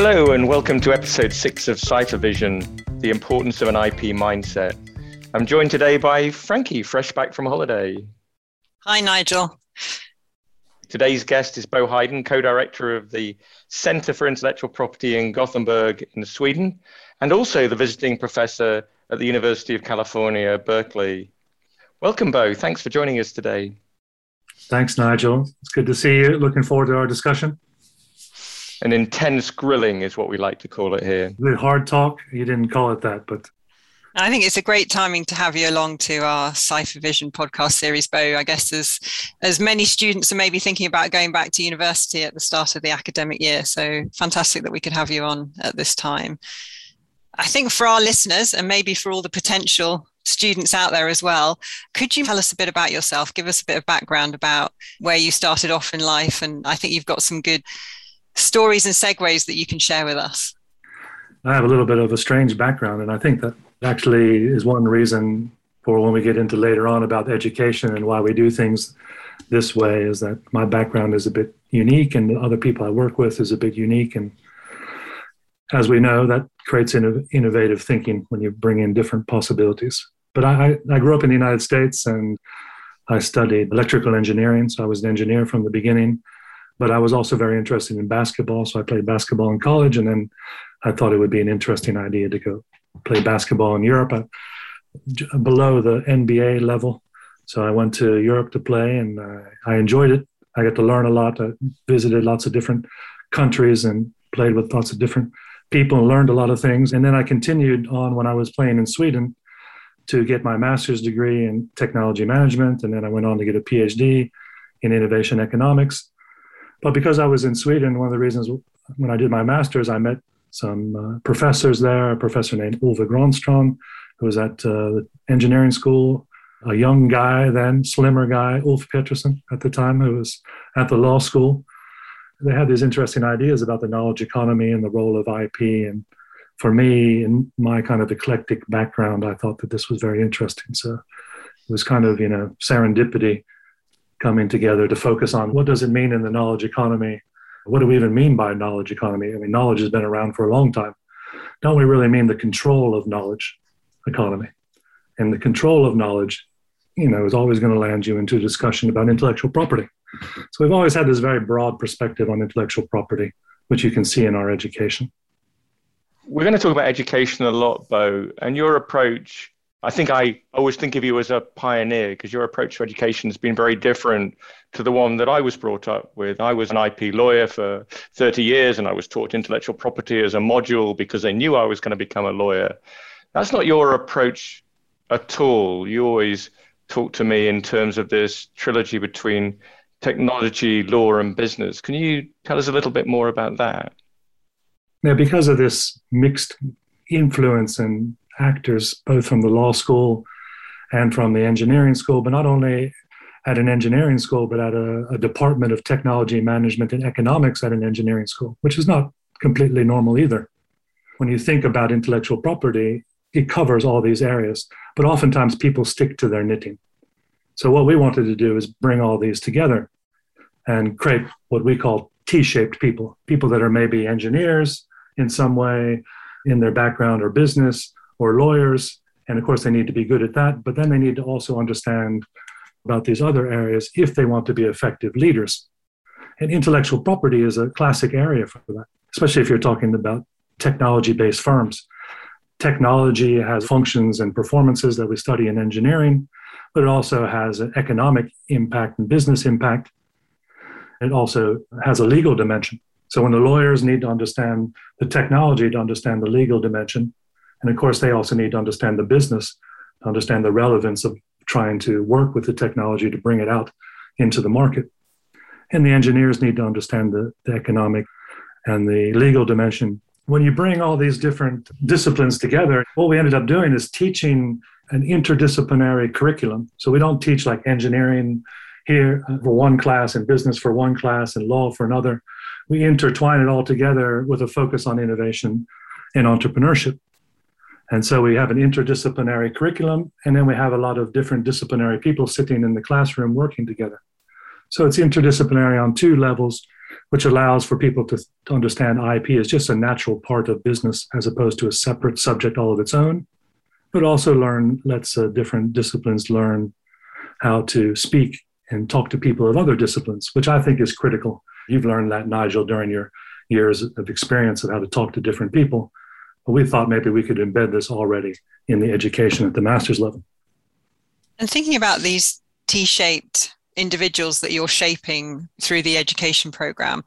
Hello, and welcome to episode six of Cipher Vision The Importance of an IP Mindset. I'm joined today by Frankie, fresh back from holiday. Hi, Nigel. Today's guest is Bo Heiden, co director of the Center for Intellectual Property in Gothenburg in Sweden, and also the visiting professor at the University of California, Berkeley. Welcome, Bo. Thanks for joining us today. Thanks, Nigel. It's good to see you. Looking forward to our discussion. An intense grilling is what we like to call it here. The hard talk, you didn't call it that, but I think it's a great timing to have you along to our Cipher Vision podcast series, Bo. I guess as as many students are maybe thinking about going back to university at the start of the academic year. So fantastic that we could have you on at this time. I think for our listeners and maybe for all the potential students out there as well, could you tell us a bit about yourself? Give us a bit of background about where you started off in life. And I think you've got some good stories and segues that you can share with us. I have a little bit of a strange background, and I think that actually is one reason for when we get into later on about education and why we do things this way is that my background is a bit unique and the other people I work with is a bit unique. And as we know, that creates innovative thinking when you bring in different possibilities. But I, I grew up in the United States and I studied electrical engineering. So I was an engineer from the beginning. But I was also very interested in basketball. So I played basketball in college. And then I thought it would be an interesting idea to go play basketball in Europe uh, below the NBA level. So I went to Europe to play and uh, I enjoyed it. I got to learn a lot. I visited lots of different countries and played with lots of different people and learned a lot of things. And then I continued on when I was playing in Sweden to get my master's degree in technology management. And then I went on to get a PhD in innovation economics. But because I was in Sweden, one of the reasons when I did my master's, I met some uh, professors there, a professor named Ove Granstrand, who was at uh, the engineering school, a young guy then, slimmer guy, Ulf Petrusson at the time, who was at the law school. They had these interesting ideas about the knowledge economy and the role of IP. And for me, in my kind of eclectic background, I thought that this was very interesting. So it was kind of, you know, serendipity coming together to focus on what does it mean in the knowledge economy what do we even mean by knowledge economy? I mean, knowledge has been around for a long time. Don't we really mean the control of knowledge economy? And the control of knowledge, you know, is always going to land you into a discussion about intellectual property. So we've always had this very broad perspective on intellectual property, which you can see in our education. We're going to talk about education a lot, Bo, and your approach I think I always think of you as a pioneer because your approach to education has been very different to the one that I was brought up with. I was an IP lawyer for 30 years and I was taught intellectual property as a module because they knew I was going to become a lawyer. That's not your approach at all. You always talk to me in terms of this trilogy between technology, law, and business. Can you tell us a little bit more about that? Now, because of this mixed influence and actors, both from the law school and from the engineering school, but not only at an engineering school, but at a, a, department of technology management and economics at an engineering school, which is not completely normal either. When you think about intellectual property, it covers all these areas, but oftentimes people stick to their knitting. So, what we wanted to do is bring all these together and create what we call T shaped people people that are maybe engineers in some way in their background or business, or lawyers. And of course, they need to be good at that, but then they need to also understand about these other areas if they want to be effective leaders. And intellectual property is a classic area for that, especially if you're talking about technology based firms. Technology has functions and performances that we study in engineering, but it also has an economic impact and business impact. It also has a legal dimension. So when the lawyers need to understand the technology to understand the legal dimension, and of course, they also need to understand the business, to understand the relevance of trying to work with the technology to bring it out into the market. And the engineers need to understand the, the economic and the legal dimension. When you bring all these different disciplines together, what we ended up doing is teaching an interdisciplinary curriculum. So we don't teach like engineering here uh, for one class and business for one class and law for another. We intertwine it all together with a focus on innovation and entrepreneurship. And so we have an interdisciplinary curriculum, and then we have a lot of different disciplinary people sitting in the classroom working together. So it's interdisciplinary on two levels. which allows for people to, to understand IP as just a natural part of business as opposed to a separate subject all of its own, but also learn, lets uh, different disciplines learn how to speak and talk to people of other disciplines, which I think is critical. You've learned that, Nigel, during your years of experience of how to talk to different people. But we thought maybe we could embed this already in the education at the master's level. And thinking about these T shaped individuals that you're shaping through the education program,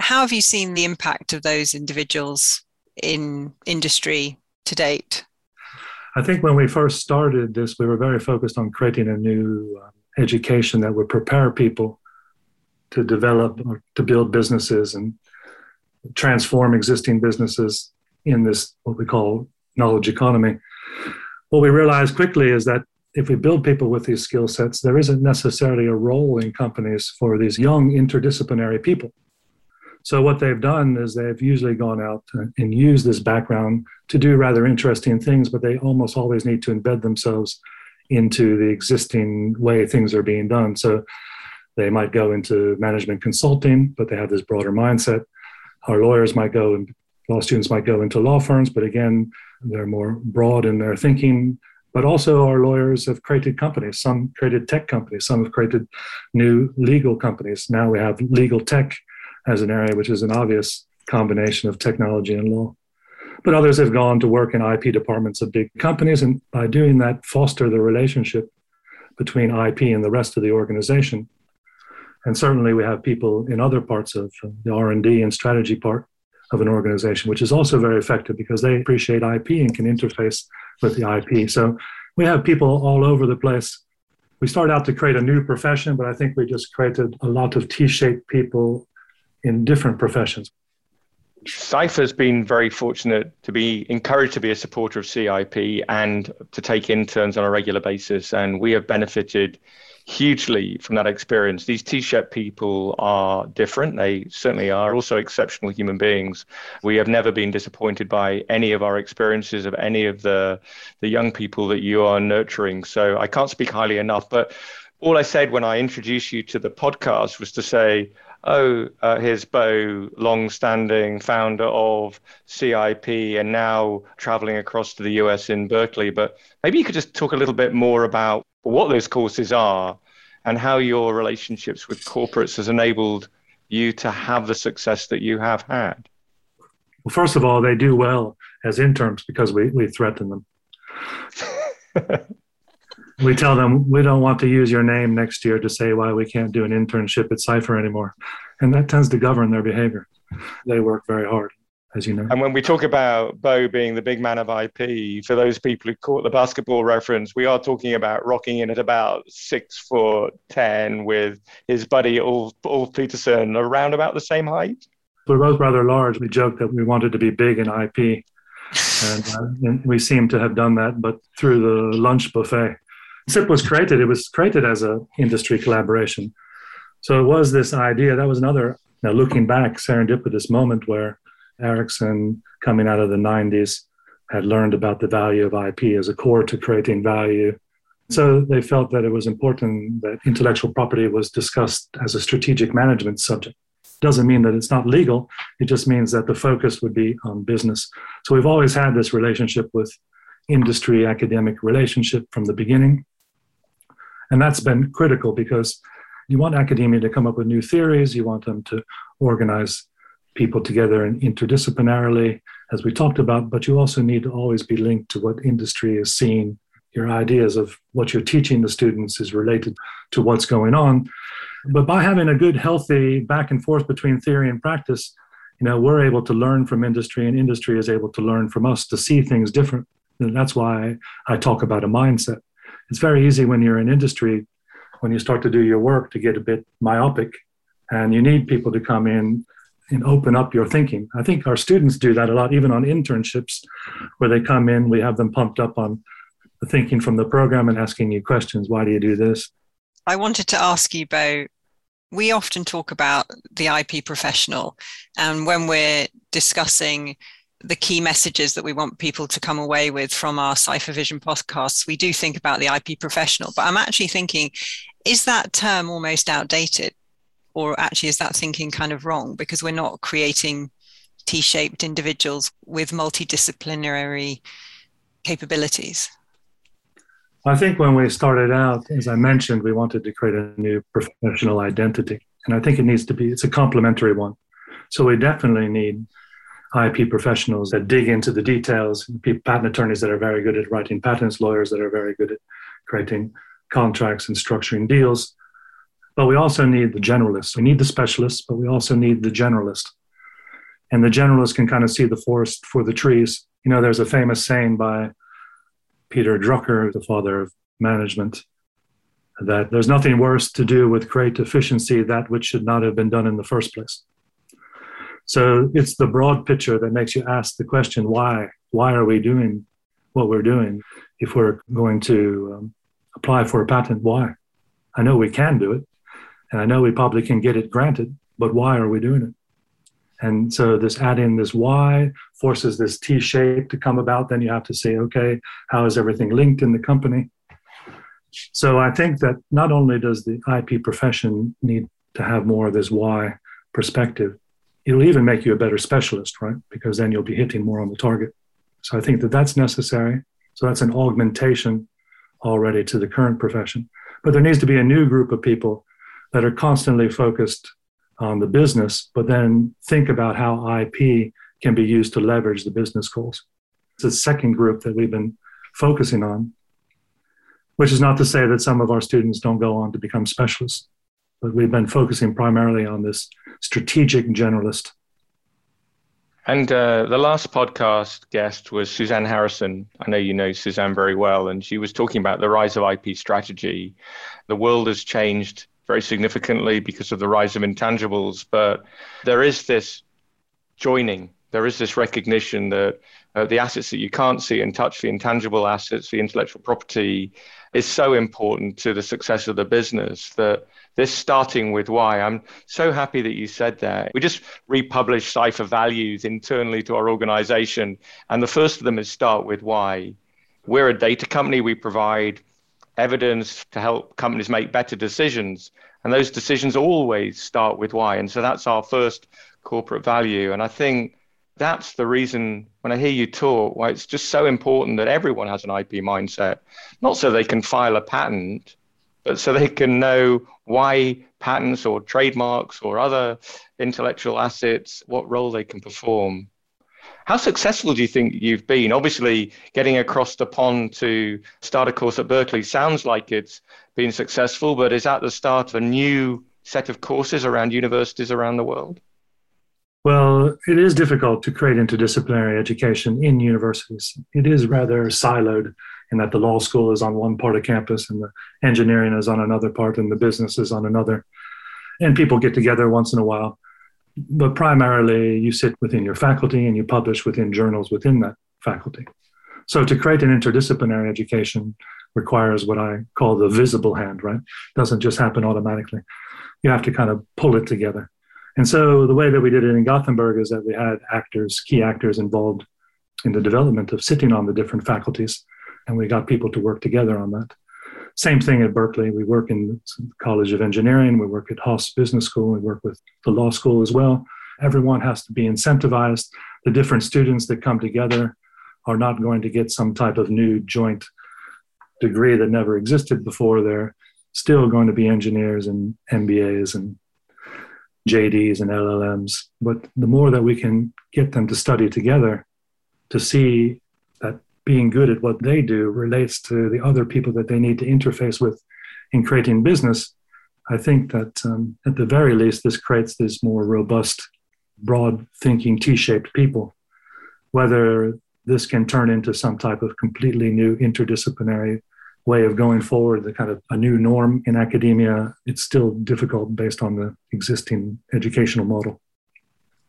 how have you seen the impact of those individuals in industry to date? I think when we first started this, we were very focused on creating a new um, education that would prepare people to develop or to build businesses and transform existing businesses in this what we call knowledge economy. What we realized quickly is that if we build people with these skill sets, there isn't necessarily a role in companies for these young interdisciplinary people. So, what they've done is they've usually gone out and used this background to do rather interesting things, but they almost always need to embed themselves into the existing way things are being done. So, they might go into management consulting, but they have this broader mindset. Our lawyers might go and law students might go into law firms, but again, they're more broad in their thinking but also, our lawyers have created companies. Some created tech companies, some have created new legal companies. Now we have legal tech as an area, which is an obvious combination of technology and law. But others have gone to work in IP departments of big companies, and by doing that, foster the relationship between IP and the rest of the organization. And certainly, we have people in other parts of the R and D and strategy part of an organization, which is also very effective because they appreciate IP and can interface with the IP. So we have people all over the place. We started out to create a new profession, but I think we just created a lot of T shaped people in different professions. Cipher's been very fortunate to be encouraged to be a supporter of CIP and to take interns on a regular basis. And we have benefited hugely from that experience. These T-shaped people are different. They certainly are also exceptional human beings. We have never been disappointed by any of our experiences of any of the the young people that you are nurturing. So I can't speak highly enough. But all I said when I introduced you to the podcast was to say, oh, uh, here's Bo, long-standing founder of CIP, and now traveling across to the US in Berkeley. But maybe you could just talk a little bit more about what those courses are and how your relationships with corporates has enabled you to have the success that you have had? Well, first of all, they do well as interns because we, we threaten them. we tell them we don't want to use your name next year to say why we can't do an internship at Cipher anymore. And that tends to govern their behavior. They work very hard as you know. And when we talk about Bo being the big man of IP, for those people who caught the basketball reference, we are talking about rocking in at about six foot ten with his buddy Ulf, Ulf Petrusson around about the same height. We're both rather large. We joked that we wanted to be big in IP, and, uh, and we seem to have done that, but through the lunch buffet. CIP was created. It was created as a industry collaboration. So it was this idea. That was another. Now looking back, serendipitous moment where Ericsson, coming out of the 90s, had learned about the value of IP as a core to creating value. So they felt that it was important that intellectual property was discussed as a strategic management subject. Doesn't mean that it's not legal, it just means that the focus would be on business. So we've always had this relationship with industry academic relationship from the beginning. And that's been critical because you want academia to come up with new theories, you want them to organize people together and interdisciplinarily, as we talked about, but you also need to always be linked to what industry is seeing. Your ideas of what you're teaching the students is related to what's going on. But by having a good, healthy back and forth between theory and practice, you know, we're able to learn from industry, and industry is able to learn from us to see things different. And that's why I talk about a mindset. It's very easy when you're in industry, when you start to do your work, to get a bit myopic, and you need people to come in and open up your thinking. I think our students do that a lot, even on internships, where they come in, we have them pumped up on the thinking from the program and asking you questions. Why do you do this? I wanted to ask you, Bo. We often talk about the IP professional, and when we're discussing the key messages that we want people to come away with from our Cipher Vision podcasts, we do think about the IP professional. But I'm actually thinking, is that term almost outdated? Or actually is that thinking kind of wrong because we're not creating T-shaped individuals with multidisciplinary capabilities? I think when we started out, as I mentioned, we wanted to create a new professional identity. And I think it needs to be, it's a complementary one. So we definitely need IP professionals that dig into the details, patent attorneys that are very good at writing patents, lawyers that are very good at creating contracts and structuring deals. But we also need the generalists. We need the specialists, but we also need the generalist. And the generalist can kind of see the forest for the trees. You know, there's a famous saying by Peter Drucker, the father of management, that there's nothing worse to do with great efficiency that which should not have been done in the first place. So it's the broad picture that makes you ask the question why? Why are we doing what we're doing? If we're going to um, apply for a patent, why? I know we can do it, and I know we probably can get it granted, but why are we doing it? And so this adding this why forces this T shape to come about. Then you have to say, okay, how is everything linked in the company? So I think that not only does the IP profession need to have more of this why perspective, it'll even make you a better specialist, right? Because then you'll be hitting more on the target. So I think that that's necessary. So that's an augmentation already to the current profession. But there needs to be a new group of people that are constantly focused on the business, but then think about how IP can be used to leverage the business goals. It's the second group that we've been focusing on, which is not to say that some of our students don't go on to become specialists, but we've been focusing primarily on this strategic generalist. And uh, the last podcast guest was Suzanne Harrison. I know you know Suzanne very well, and she was talking about the rise of IP strategy. The world has changed very significantly because of the rise of intangibles. But there is this joining, there is this recognition that uh, the assets that you can't see and touch, the intangible assets, the intellectual property, is so important to the success of the business that this starting with why. I'm so happy that you said that. We just republished Cipher Values internally to our organization, and the first of them is start with why. We're a data company. We provide evidence to help companies make better decisions. And those decisions always start with why. And so that's our first corporate value. And I think that's the reason when I hear you talk, why it's just so important that everyone has an IP mindset, not so they can file a patent, but so they can know why patents or trademarks or other intellectual assets, what role they can perform. How successful do you think you've been? Obviously, getting across the pond to start a course at Berkeley sounds like it's been successful, but is that the start of a new set of courses around universities around the world? Well, it is difficult to create interdisciplinary education in universities. It is rather siloed in that the law school is on one part of campus and the engineering is on another part and the business is on another. And people get together once in a while but primarily you sit within your faculty and you publish within journals within that faculty. So to create an interdisciplinary education requires what I call the visible hand, right? It doesn't just happen automatically. You have to kind of pull it together. And so the way that we did it in Gothenburg is that we had actors, key actors involved in the development of sitting on the different faculties, and we got people to work together on that. Same thing at Berkeley. We work in the College of Engineering, we work at Haas Business School, we work with the law school as well. Everyone has to be incentivized. The different students that come together are not going to get some type of new joint degree that never existed before. They're still going to be engineers and MBAs and JDs and LLMs. But the more that we can get them to study together, to see being good at what they do relates to the other people that they need to interface with in creating business, I think that um, at the very least, this creates this more robust, broad thinking, T shaped people. Whether this can turn into some type of completely new interdisciplinary way of going forward, the kind of a new norm in academia, it's still difficult based on the existing educational model.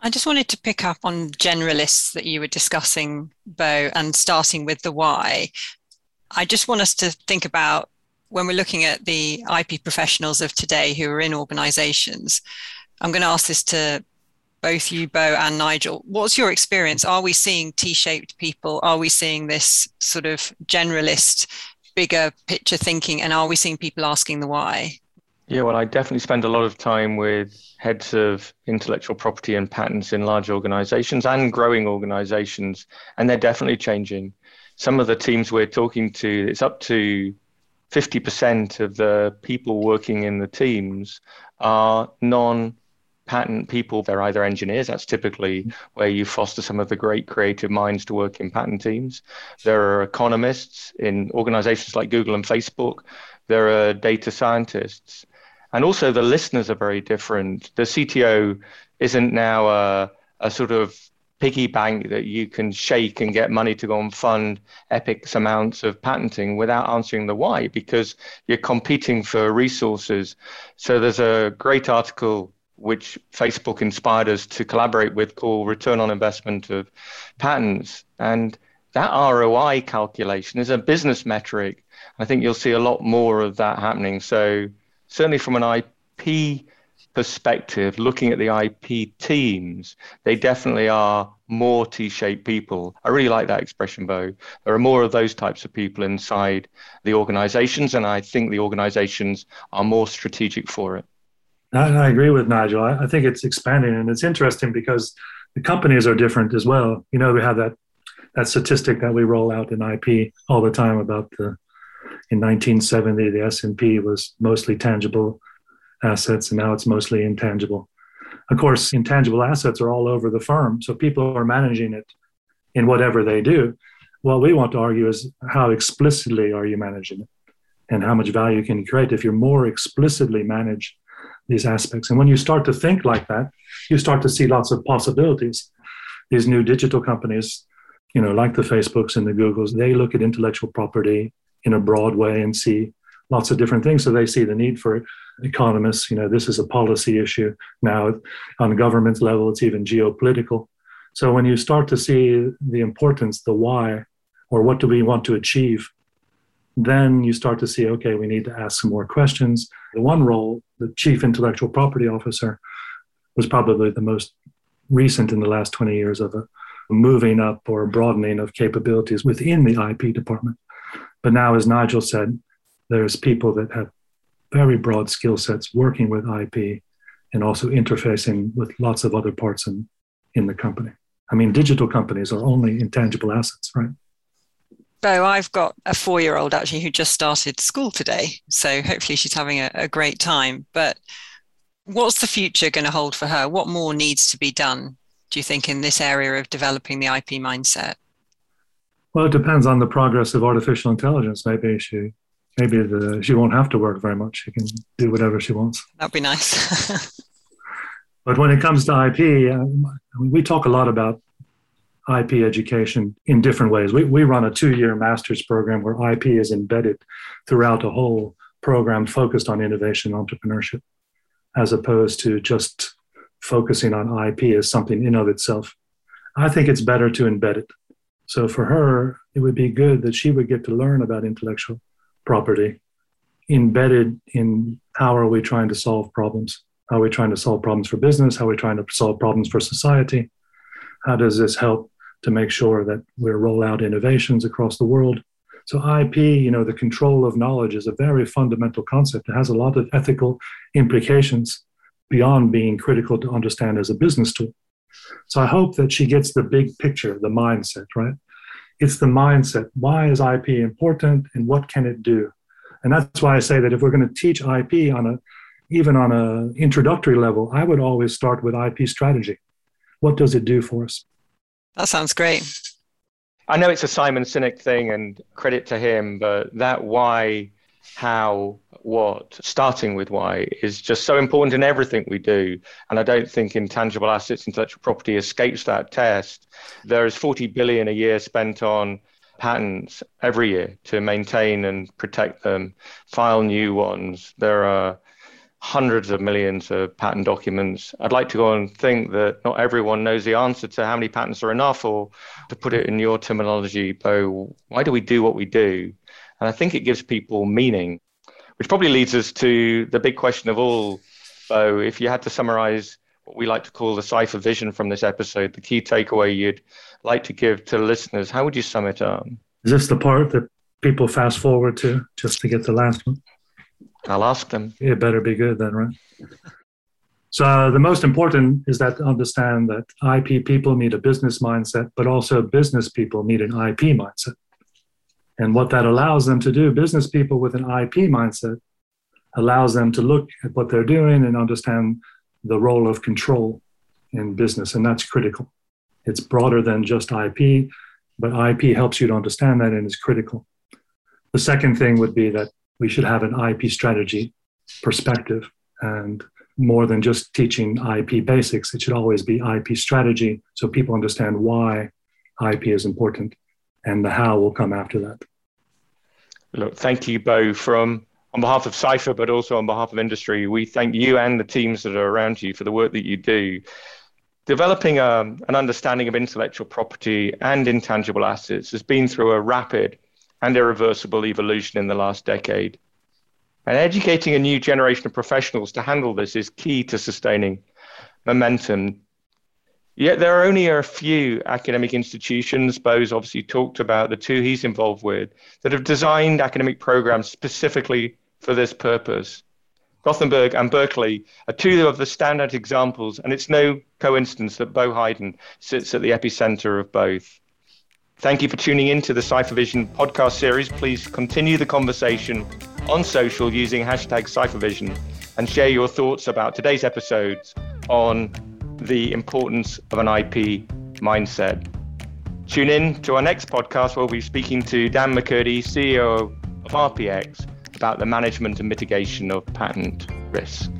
I just wanted to pick up on generalists that you were discussing, Bo, and starting with the why. I just want us to think about when we're looking at the IP professionals of today who are in organizations. I'm going to ask this to both you, Bo, and Nigel. What's your experience? Are we seeing T shaped people? Are we seeing this sort of generalist, bigger picture thinking? And are we seeing people asking the why? Yeah, well, I definitely spend a lot of time with heads of intellectual property and patents in large organizations and growing organizations, and they're definitely changing. Some of the teams we're talking to, it's up to 50% of the people working in the teams are non patent people. They're either engineers, that's typically where you foster some of the great creative minds to work in patent teams. There are economists in organizations like Google and Facebook. There are data scientists. And also, the listeners are very different. The CTO isn't now a, a sort of piggy bank that you can shake and get money to go and fund epic amounts of patenting without answering the why because you're competing for resources. So there's a great article which Facebook inspired us to collaborate with called Return on Investment of Patents. And that ROI calculation is a business metric. I think you'll see a lot more of that happening. So certainly from an IP perspective, looking at the IP teams, they definitely are more T-shaped people. I really like that expression, Bo. There are more of those types of people inside the organizations, and I think the organizations are more strategic for it. I, I agree with Nigel. I, I think it's expanding, and it's interesting because the companies are different as well. You know, we have that that statistic that we roll out in IP all the time about the in 1970 the S&P was mostly tangible assets, and now it's mostly intangible. Of course, intangible assets are all over the firm, so people are managing it in whatever they do. What we want to argue is how explicitly are you managing it, and how much value can you create if you more explicitly manage these aspects. And when you start to think like that, you start to see lots of possibilities. These new digital companies, you know, like the Facebooks and the Googles, they look at intellectual property in a broad way and see lots of different things. So they see the need for economists. You know, this is a policy issue now on government level. It's even geopolitical. So when you start to see the importance, the why, or what do we want to achieve, then you start to see, okay, we need to ask some more questions. The one role, the chief intellectual property officer, was probably the most recent in the last 20 years of a moving up or broadening of capabilities within the IP department. But now, as Nigel said, there's people that have very broad skill sets working with IP and also interfacing with lots of other parts in, in the company. I mean, digital companies are only intangible assets, right? Bo, I've got a four year old actually who just started school today. So hopefully she's having a, a great time. But what's the future going to hold for her? What more needs to be done, do you think, in this area of developing the IP mindset? Well, it depends on the progress of artificial intelligence. Maybe she maybe the, she won't have to work very much. She can do whatever she wants. That'd be nice. but when it comes to IP, um, we talk a lot about IP education in different ways. We, we run a two year master's program where IP is embedded throughout a whole program focused on innovation and entrepreneurship, as opposed to just focusing on IP as something in of itself. I think it's better to embed it. So for her, it would be good that she would get to learn about intellectual property embedded in how are we trying to solve problems? How are we trying to solve problems for business? How are we trying to solve problems for society? How does this help to make sure that we roll out innovations across the world? So IP, you know, the control of knowledge is a very fundamental concept. It has a lot of ethical implications beyond being critical to understand as a business tool. So I hope that she gets the big picture, the mindset, right? It's the mindset. Why is IP important and what can it do? And that's why I say that if we're going to teach IP on a even on an introductory level, I would always start with IP strategy. What does it do for us? That sounds great. I know it's a Simon Sinek thing and credit to him, but that why, how, what, starting with why is just so important in everything we do. And I don't think intangible assets, intellectual property escapes that test. There is 40 billion a year spent on patents every year to maintain and protect them, file new ones. There are hundreds of millions of patent documents. I'd like to go and think that not everyone knows the answer to how many patents are enough, or to put it in your terminology, Bo, why do we do what we do? And I think it gives people meaning which probably leads us to the big question of all, So, If you had to summarize what we like to call the cipher vision from this episode, the key takeaway you'd like to give to listeners, how would you sum it up? Is this the part that people fast forward to just to get the last one? I'll ask them. It better be good then, right? So uh, the most important is that to understand that IP people need a business mindset, but also business people need an IP mindset. And what that allows them to do, business people with an IP mindset, allows them to look at what they're doing and understand the role of control in business. And that's critical. It's broader than just IP, but IP helps you to understand that and is critical. The second thing would be that we should have an IP strategy perspective and more than just teaching IP basics. It should always be IP strategy so people understand why IP is important and the how will come after that. Look, thank you, Bo, from on behalf of Cipher, but also on behalf of industry. We thank you and the teams that are around you for the work that you do. Developing um, an understanding of intellectual property and intangible assets has been through a rapid and irreversible evolution in the last decade. And educating a new generation of professionals to handle this is key to sustaining momentum. Yet there are only a few academic institutions, Bo's obviously talked about the two he's involved with, that have designed academic programs specifically for this purpose. Gothenburg and Berkeley are two of the standout examples, and it's no coincidence that Bo Heiden sits at the epicenter of both. Thank you for tuning in to the Cipher podcast series. Please continue the conversation on social using hashtag Cipher and share your thoughts about today's episodes on the importance of an IP mindset. Tune in to our next podcast where we'll be speaking to Dan McCurdy, CEO of RPX, about the management and mitigation of patent risk.